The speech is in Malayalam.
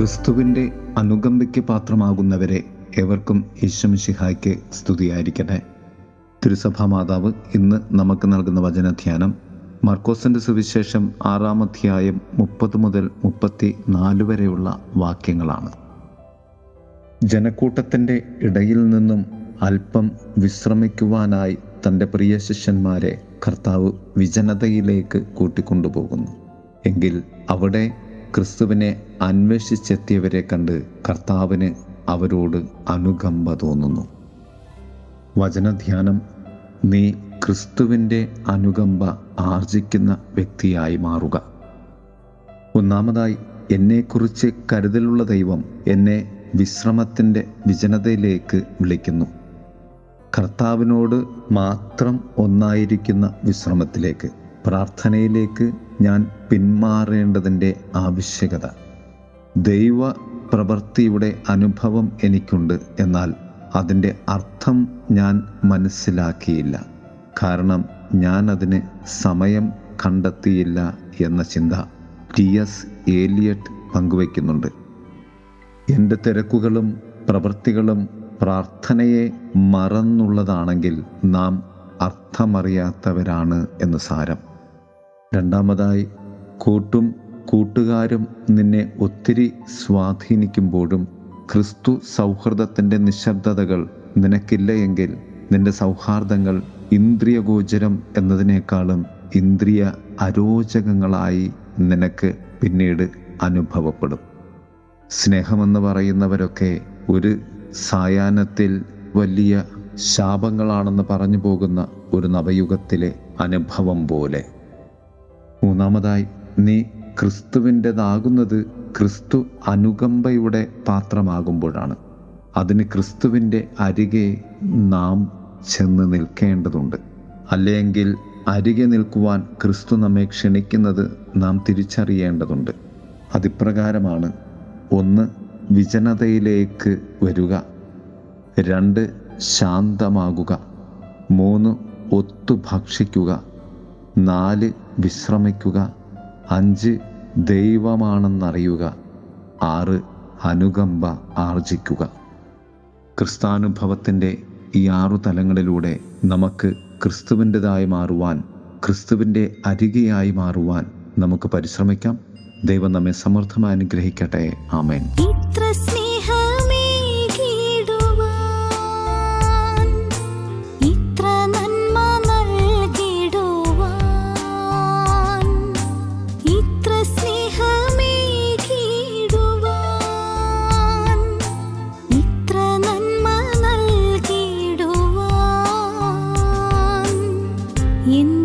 ക്രിസ്തുവിന്റെ അനുകമ്പയ്ക്ക് പാത്രമാകുന്നവരെ ഏവർക്കും ഈശ്വമിഷിഹായ്ക്ക് സ്തുതിയായിരിക്കട്ടെ. തിരുസഭാ മാതാവ് ഇന്ന് നമുക്ക് നൽകുന്ന വചനധ്യാനം മർക്കോസിന്റെ സുവിശേഷം ആറാം അധ്യായം മുപ്പത് മുതൽ മുപ്പത്തി നാല് വരെയുള്ള വാക്യങ്ങളാണ്. ജനക്കൂട്ടത്തിന്റെ ഇടയിൽ നിന്നും അല്പം വിശ്രമിക്കുവാനായി തന്റെ പ്രിയ ശിഷ്യന്മാരെ കർത്താവ് വിജനതയിലേക്ക് കൂട്ടിക്കൊണ്ടുപോകുന്നു. എങ്കിൽ അവിടെ ക്രിസ്തുവിനെ അന്വേഷിച്ചെത്തിയവരെ കണ്ട് കർത്താവിന് അവരോട് അനുകമ്പ തോന്നുന്നു. വചനധ്യാനം നീ ക്രിസ്തുവിന്റെ അനുകമ്പ ആർജിക്കുന്ന വ്യക്തിയായി മാറുക. ഒന്നാമതായി എന്നെക്കുറിച്ച് കരുതലുള്ള ദൈവം എന്നെ വിശ്രമത്തിന്റെ വിജനതയിലേക്ക് വിളിക്കുന്നു. കർത്താവിനോട് മാത്രം ഒന്നായിരിക്കുന്ന വിശ്രമത്തിലേക്ക് പ്രാർത്ഥനയിലേക്ക് ഞാൻ പിന്മാറേണ്ടതിന്റെ ആവശ്യകത. ദൈവ പ്രവൃത്തിയുടെ അനുഭവം എനിക്കുണ്ട് എന്നാൽ അതിന്റെ അർത്ഥം ഞാൻ മനസ്സിലാക്കിയില്ല. കാരണം ഞാൻ അതിന് സമയം കണ്ടെത്തിയില്ല എന്ന ചിന്ത ടി. എസ്. ഏലിയറ്റ് പങ്കുവയ്ക്കുന്നുണ്ട്. എന്റെ തിരക്കുകളും പ്രവൃത്തികളും പ്രാർത്ഥനയെ മറന്നുള്ളതാണെങ്കിൽ നാം അർത്ഥമറിയാത്തവരാണ് എന്ന് സാരം. രണ്ടാമതായി കൂട്ടും കൂട്ടുകാരും നിന്നെ ഒത്തിരി സ്വാധീനിക്കുമ്പോഴും ക്രിസ്തു സൗഹൃദത്തിന്റെ നിശബ്ദതകൾ നിനക്കില്ല എങ്കിൽ നിന്റെ സൗഹാർദ്ദങ്ങൾ ഇന്ദ്രിയഗോചരം എന്നതിനേക്കാളും ഇന്ദ്രിയ അരോചകങ്ങളായി നിനക്ക് പിന്നീട് അനുഭവപ്പെടും. സ്നേഹമെന്ന് പറയുന്നവരൊക്കെ ഒരു സായാഹ്നത്തിൽ വലിയ ശാപങ്ങളാണെന്ന് പറഞ്ഞു പോകുന്ന ഒരു നവയുഗത്തിലെ അനുഭവം പോലെ. മൂന്നാമതായി നീ ക്രിസ്തുവിന്റെതാകുന്നത് ക്രിസ്തു അനുകമ്പയുടെ പാത്രമാകുമ്പോഴാണ്. അതിന് ക്രിസ്തുവിന്റെ അരികെ നാം ചെന്ന് നിൽക്കേണ്ടതുണ്ട്. അല്ലെങ്കിൽ അരികെ നിൽക്കുവാൻ ക്രിസ്തു നമ്മെ ക്ഷണിക്കുന്നത് നാം തിരിച്ചറിയേണ്ടതുണ്ട്. അതിപ്രകാരമാണ് ഒന്ന് വിജനതയിലേക്ക് വരിക. രണ്ട് ശാന്തമാകുക. മൂന്ന് ഒത്തു ഭക്ഷിക്കുക നാല് വിശ്രമിക്കുക. അഞ്ച് ദൈവമാണെന്നറിയുക ആറ് അനുകമ്പ ആർജിക്കുക. ക്രിസ്താനുഭവത്തിന്റെ ഈ ആറു തലങ്ങളിലൂടെ നമുക്ക് ക്രിസ്തുവിന്റെതായി മാറുവാൻ ക്രിസ്തുവിന്റെ അരികെയായി മാറുവാൻ നമുക്ക് പരിശ്രമിക്കാം. ദൈവം നമ്മെ സമൃദ്ധമായി അനുഗ്രഹിക്കട്ടെ. ആമേൻ. ingin